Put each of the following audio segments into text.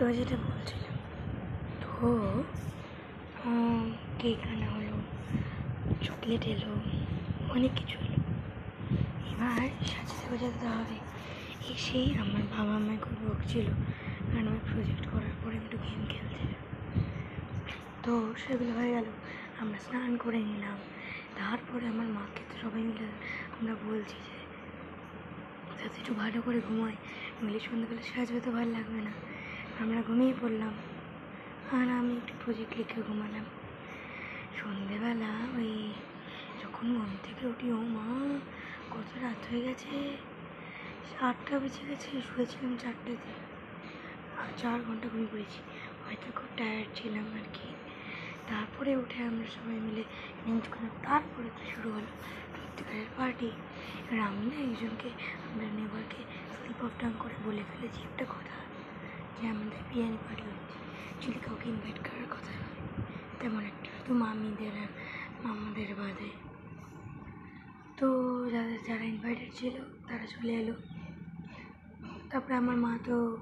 তো যেটা বলছিলাম। তো কেক আনা হলো? চকলেট এলো, অনেক কিছু এলো এবার সাজাতে বোঝাতে হবে। এসেই আমার বাবা আমায় খুব বকছিল, কারণ আমি প্রজেক্ট করার পরে একটু গেম খেলছিলাম তো, সেগুলো হয়ে গেল। আমরা স্নান করে নিলাম। তারপরে আমার মাকে তো সবাই মিলে আমরা বলছি যে, যাতে একটু ভালো করে ঘুমায়। মিলে সন্ধ্যাবেলা সাজবে তো ভালো লাগবে না। আমরা ঘুমিয়ে পড়লাম। আর আমি একটু প্রজেক্ট লিখে ঘুমালাম। সন্ধেবেলা ওই যখন ঘুম থেকে উঠি, ও মা, কত রাত হয়ে গেছে? আটটা বেজে গেছে, শুয়েছিলাম চারটেতে। আর চার ঘণ্টা ঘুমিয়ে পড়েছি। হয়তো খুব টায়ার্ড ছিলাম আর কি। তারপরে উঠে আমরা সবাই মিলে করলাম তারপরে তো শুরু হলো সত্যিকারের পার্টি এবার আমি না একজনকে, আমরা নেবারকে স্লিপ অফ টাং করে বলে ফেলেছি একটা কথা। যে আমাদের বিরিয়ানি পার্টি হচ্ছে। যদি কাউকে ইনভাইট করার কথা তেমন একটা শুধু মামিদের আর মামাদের বাদে। তো যাদের, যারা ইনভাইটেড ছিল, তারা চলে এলো। তারপরে আমার মা তো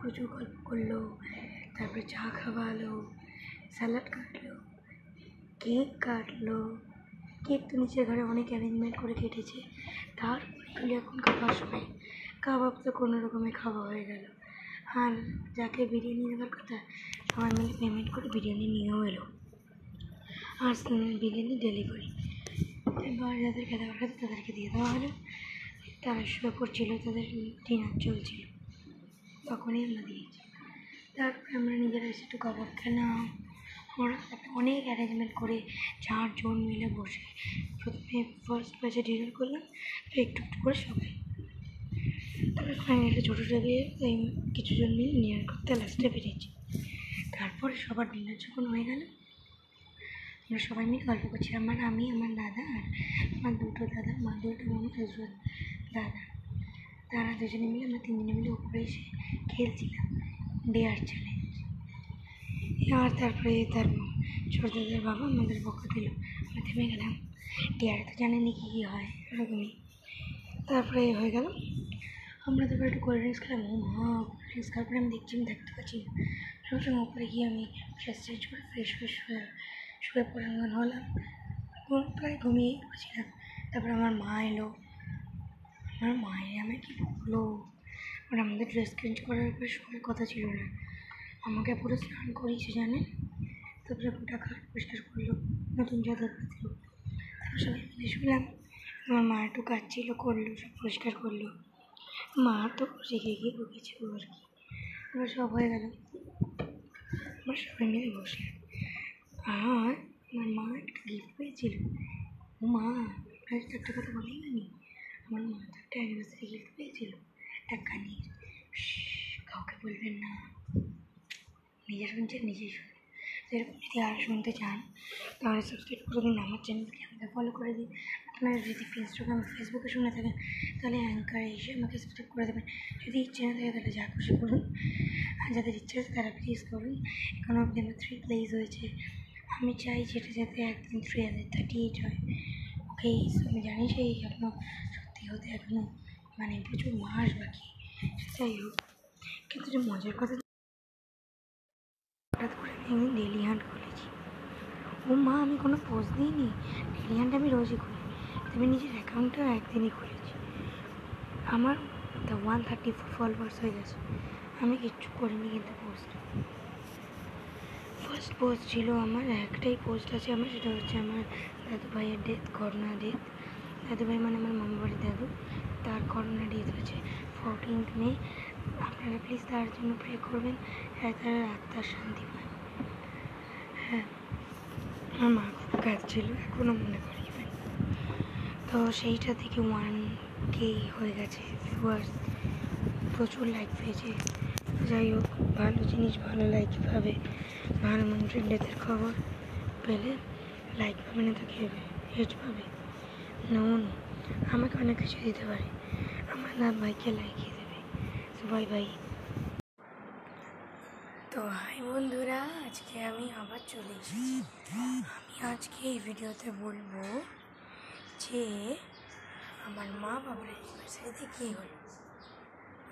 প্রচুর গল্প করল, তারপরে চা খাওয়ালো স্যালাড কাটলো কেক কাটলো। কেক তো নিচের ঘরে অনেক অ্যারেঞ্জমেন্ট করে কেটেছে। তারপরে এখন খাওয়ার সময়, কাবাব তো কোনো রকমে খাওয়া হয়ে গেল। আর যাকে বিরিয়ানি দেওয়ার কথা, সবাই মিলে পেমেন্ট করে বিরিয়ানি নিয়েও এলো। আর বিরিয়ানি ডেলিভারি এবার যাদেরকে দেওয়ার কথা তাদেরকে দিয়ে দেওয়া হলো। তারা শুয়ে পড়ছিল, তাদের ডিনার চলছিল। তখনই আমরা দিয়েছি। তারপরে আমরা নিজেরা এসে একটু কাবাব খেলাম আমরা অনেক অ্যারেঞ্জমেন্ট করে চারজন মিলে বসে প্রথমে ফার্স্ট ব্যাচে ডিনার করলাম তো একটু একটু করে সবাই। তারপরে ফাইনালি ছোটো টেবিলে এই কিছুজন মিলে ডিনার করতে লাস্টে পেরেছি তারপরে সবার ডিনার যখন হয়ে গেল, আমরা সবাই মিলে গল্প করছিলাম মানে আমি, আমার দাদা আর আমার দুটো দাদা আমার দুটো মামা দুজন দাদা। তারা দুজনে মিলে আমরা তিনজনে মিলে উপরে এসে খেলছিলাম ডেয়ার চ্যালেঞ্জ আর তারপরে তার ছোট দাদার বাবা আমাদের পক্ষ দিল, আমরা থেমে গেলাম। ডেয়ারে তো জানেনি কী কী হয়, এরকমই। তারপরে হয়ে গেল আমরা তারপরে একটু কোল্ড ড্রিঙ্কস খেলাম ও মা কোল্ড ড্রিঙ্কস খাওয়ার পরে আমি দেখছি, আমি থাকতে পারছি না। সঙ্গে সঙ্গে উপরে গিয়ে আমি ফ্রেশ চেঞ্জ করে ফ্রেশ ফ্রেশ হয়ে শুয়ে পড়াঙ্গন হলাম। প্রায় ঘুমিয়েই পড়েছিলাম তারপরে আমার মা এলো। আমার মায়ের আমার কি বলল? আর আমাদের ড্রেস চেঞ্জ করার পর সময় কথা ছিল না। আমাকে পুরো স্নান করিয়েছে জানেন তারপরে গোটা ঘাট পরিষ্কার করল, নতুন চাদর পাতলো তারপর সবাই মিলে শুনলাম আমার মা একটু কাজ ছিল করল, সব পরিষ্কার করল। মা তো রেখে গিয়ে বকেছিল আর কি। এবার সব হয়ে গেল। আমরা সবাই মিলে বসলাম। আর আমার মা একটা গিফট পেয়েছিল। ও মা আজ তো একটা কথা বলেই নি আমার মা তো একটা অ্যানিভার্সারি গিফট পেয়েছিল। একটা কানের। কাউকে বলবেন না। নিজে শুনছেন, নিজেই শুনুন। যেরকম যদি আর শুনতে চান, তাহলে সাবস্ক্রাইব করে দিন। আমার চ্যানেলকে আমাকে ফলো করে দিন। আপনারা যদি ইনস্টাগ্রাম ফেসবুকে শুনে থাকেন, তাহলে অ্যাঙ্কারে এসে আমাকে সাবস্ক্রাইব করে দেবেন। যদি ইচ্ছে না থাকে তাহলে যা খুশি করুন। আর যাদের ইচ্ছে আছে তারা প্লিজ করুন। এখন অব্দি থ্রি প্লেস হয়েছে। আমি চাই যেটা যাতে একদিন থ্রি হাজার থার্টি এইট হয়। ওকে আমি জানি সেই এখনও সত্যি হতে এখনও মানে প্রচুর মাস বাকি। যাই হোক, কিন্তু যে মজার কথা হঠাৎ করে আমি ডেলি হান্ট খুলেছি ও মা, আমি কোনো পোস্ট দিইনি। ডেলি হান্ট আমি রোজই খুলি আমি নিজের অ্যাকাউন্টটাও একদিনই খুলেছি। আমার the one thirty four followers হয়ে গেছে। আমি কিচ্ছু করিনি কিন্তু পোস্ট ফার্স্ট পোস্ট ছিল আমার, একটাই পোস্ট আছে আমার, সেটা হচ্ছে আমার দাদু ভাইয়ের ডেথ করোনা ডেথ দাদু ভাই মানে আমার মামা বাড়ির দাদু। তার করোনা ডেথ হয়েছে ফোরটিন্থ মে আপনারা প্লিজ তার জন্য প্রে করবেন। হ্যাঁ তার আত্মার শান্তি পায়। হ্যাঁ আমার মা খুব কাঁদছিল এখনও মনে করি তো সেইটা থেকে ওয়ান কে হয়ে গেছে ভিউয়ার্স প্রচুর লাইক পেয়েছে। যাই হোক, ভালো জিনিস, ভালো লাইক পাবে। ভালো মানুষের ডেথের খবর পেলে লাইক পাবে, না তো খেয়ে হেট পাবে? নুন আমাকে অনেক কিছু দিতে পারে। আমার না ভাইকে লাইকিয়ে দেবে। তো বাই বাই তো হাই বন্ধুরা, আজকে আমি আবার চলে এসেছি। আমি আজকে এই ভিডিওতে বলব যে আমার মা বাবার অ্যানিভার্সারিতে কী হলো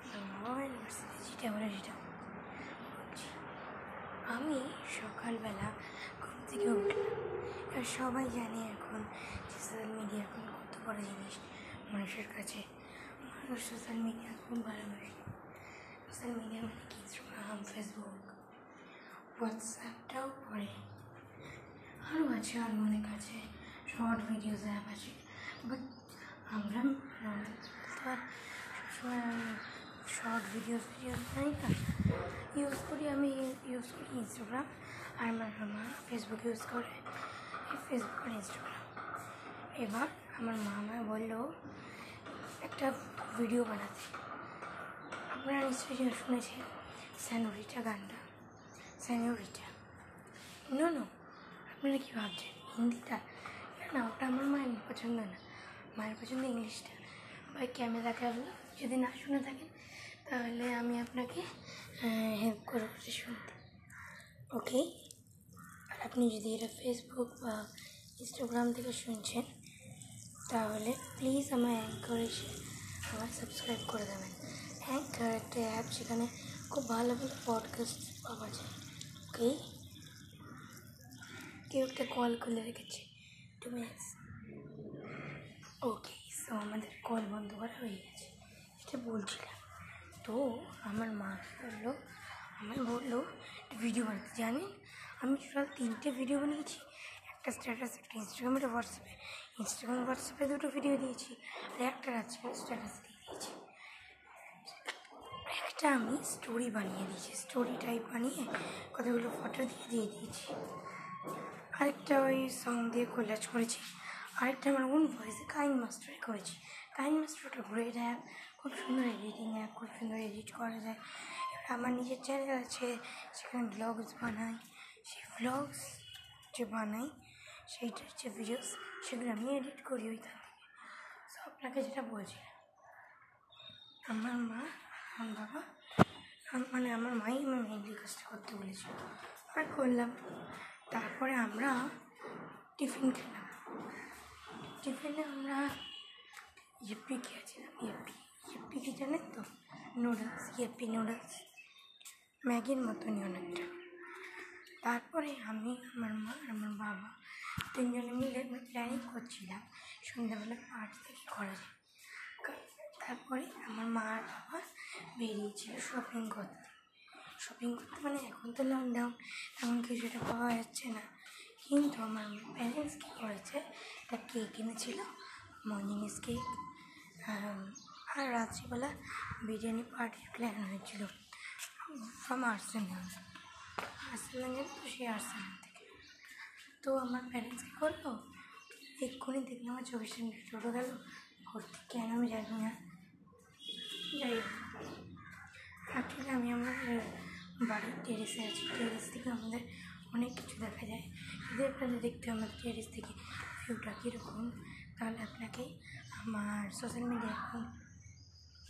আমার মা বাবার অ্যানিভার্সারি যেটা বলে সেটা আমি সকালবেলা ঘুম থেকে উঠলাম। এবার সবাই জানে এখন যে সোশ্যাল মিডিয়া এখন কত বড় জিনিস। মানুষের কাছে। মানুষ সোশ্যাল মিডিয়া খুব ভালোবাসে। সোশ্যাল মিডিয়া মানে কি? ইনস্টাগ্রাম ফেসবুক হোয়াটসঅ্যাপটাও পড়ে। আরও আছে আরও অনেক আছে শর্ট ভিডিওস অ্যাপ আছে। বাট আমরা আমাদের তো আর সবসময় শর্ট ভিডিওস ভিডিওস নাই না ইউজ করি আমি ইউজ করি ইনস্টাগ্রাম আর আমার মা ফেসবুক ইউজ করে ফেসবুক আর ইনস্টাগ্রাম এবার আমার মা আমায় বলল একটা ভিডিও বানাতে আপনারা নিশ্চয়ই শুনেছেন স্যানোরিটা গানটা স্যানোরিটা নো নো আপনারা কী ভাবছেন হিন্দিটা না না ওটা আমার মায়ের পছন্দ না মায়ের পছন্দ ইংলিশটা ভাই ক্যামেরা ক্যাবলা যদি না শুনে থাকেন, তাহলে আমি আপনাকে হেল্প করব শুনতে। ওকে আর আপনি যদি এটা ফেসবুক বা ইনস্টাগ্রাম থেকে শুনছেন, তাহলে প্লিজ আমার এসে আমার সাবস্ক্রাইব করে দেবেন। অ্যাঙ্কর একটা অ্যাপ যেখানে খুব ভালো ভালো পডকাস্ট পাওয়া যায়। ওকে কেউ একটা কল করে রেখেছে। টু মিনিটস ওকে সো আমাদের কল বন্ধ করা হয়ে গেছে। এটা বলছিলাম। তো আমার মা বলল আমায় বলল ভিডিও বানাতে জানেন আমি টোটাল তিনটে ভিডিও বানিয়েছি। একটা স্ট্যাটাস একটা ইনস্টাগ্রাম একটা হোয়াটসঅ্যাপে ইনস্টাগ্রাম হোয়াটসঅ্যাপে দুটো ভিডিও দিয়েছি আর একটা রাত্রে স্ট্যাটাস দিয়ে দিয়েছি। একটা আমি স্টোরি বানিয়ে দিয়েছি স্টোরি টাইপ বানিয়ে কতগুলো ফটো দিয়ে দিয়ে দিয়েছি। আরেকটা ওই সং দিয়ে কোলাজ করেছি। আরেকটা আমার ওন ভয়েসে কাইন মাস্টারে করেছি কাইন মাস্টার ওটা গ্রেট অ্যাপ খুব সুন্দর এডিটিং অ্যাপ খুব সুন্দর এডিট করা যায় এবার আমার নিজের চ্যানেল আছে সেখানে ব্লগস বানাই সেই ব্লগস যে বানাই সেইটার যে ভিডিওস সেগুলো আমি এডিট করি ওইখান থেকে সো আপনাকে যেটা বলছিলাম আমার মা আমার বাবা মানে আমার মাই আমার মেনলি কাজটা করতে বলেছিল আর করলাম। তারপরে আমরা টিফিন খেলাম। টিফিনে আমরা ইয়েপি খেয়েছিলাম ইয়েপি ইয়েপি কি জানেন তো? Noodles Yippee noodles? ম্যাগির মতনই অনেকটা। তারপরে আমি, আমার মা আর আমার বাবা তিনজনে মিলে আমি প্ল্যানিং করছিলাম সন্ধ্যাবেলা পার্টি থেকে করা যায়। তারপরে আমার মা আর বাবা বেরিয়েছিল শপিং করতে। শপিং করতে মানে এখন তো লকডাউন এমন কিছু একটা পাওয়া যাচ্ছে না। কিন্তু আমার প্যারেন্টস কী করেছে একটা কেক এনেছিল মর্নিংস কেক আর রাত্রিবেলা বিরিয়ানি পার্টির প্ল্যান হয়েছিল। ফ্রম আর্সেনাল আর্সেনাল তো সেই আর্সেনাল থেকে। তো আমার প্যারেন্টস কী করল? এক্ষুনি দেখলাম আমার চব্বিশ মিনিট টোটো গেল। ভর্তি কেন আমি জানি না। যাই হোক। আমি আমার বাড়ির টেরেসে আছি। টেরেস থেকে আমাদের অনেক কিছু দেখা যায়। যদি আপনাদের দেখতে আমার আমাদের থেকে ভিউটা কীরকম, তাহলে আপনাকে আমার সোশ্যাল মিডিয়া অ্যাকাউন্ট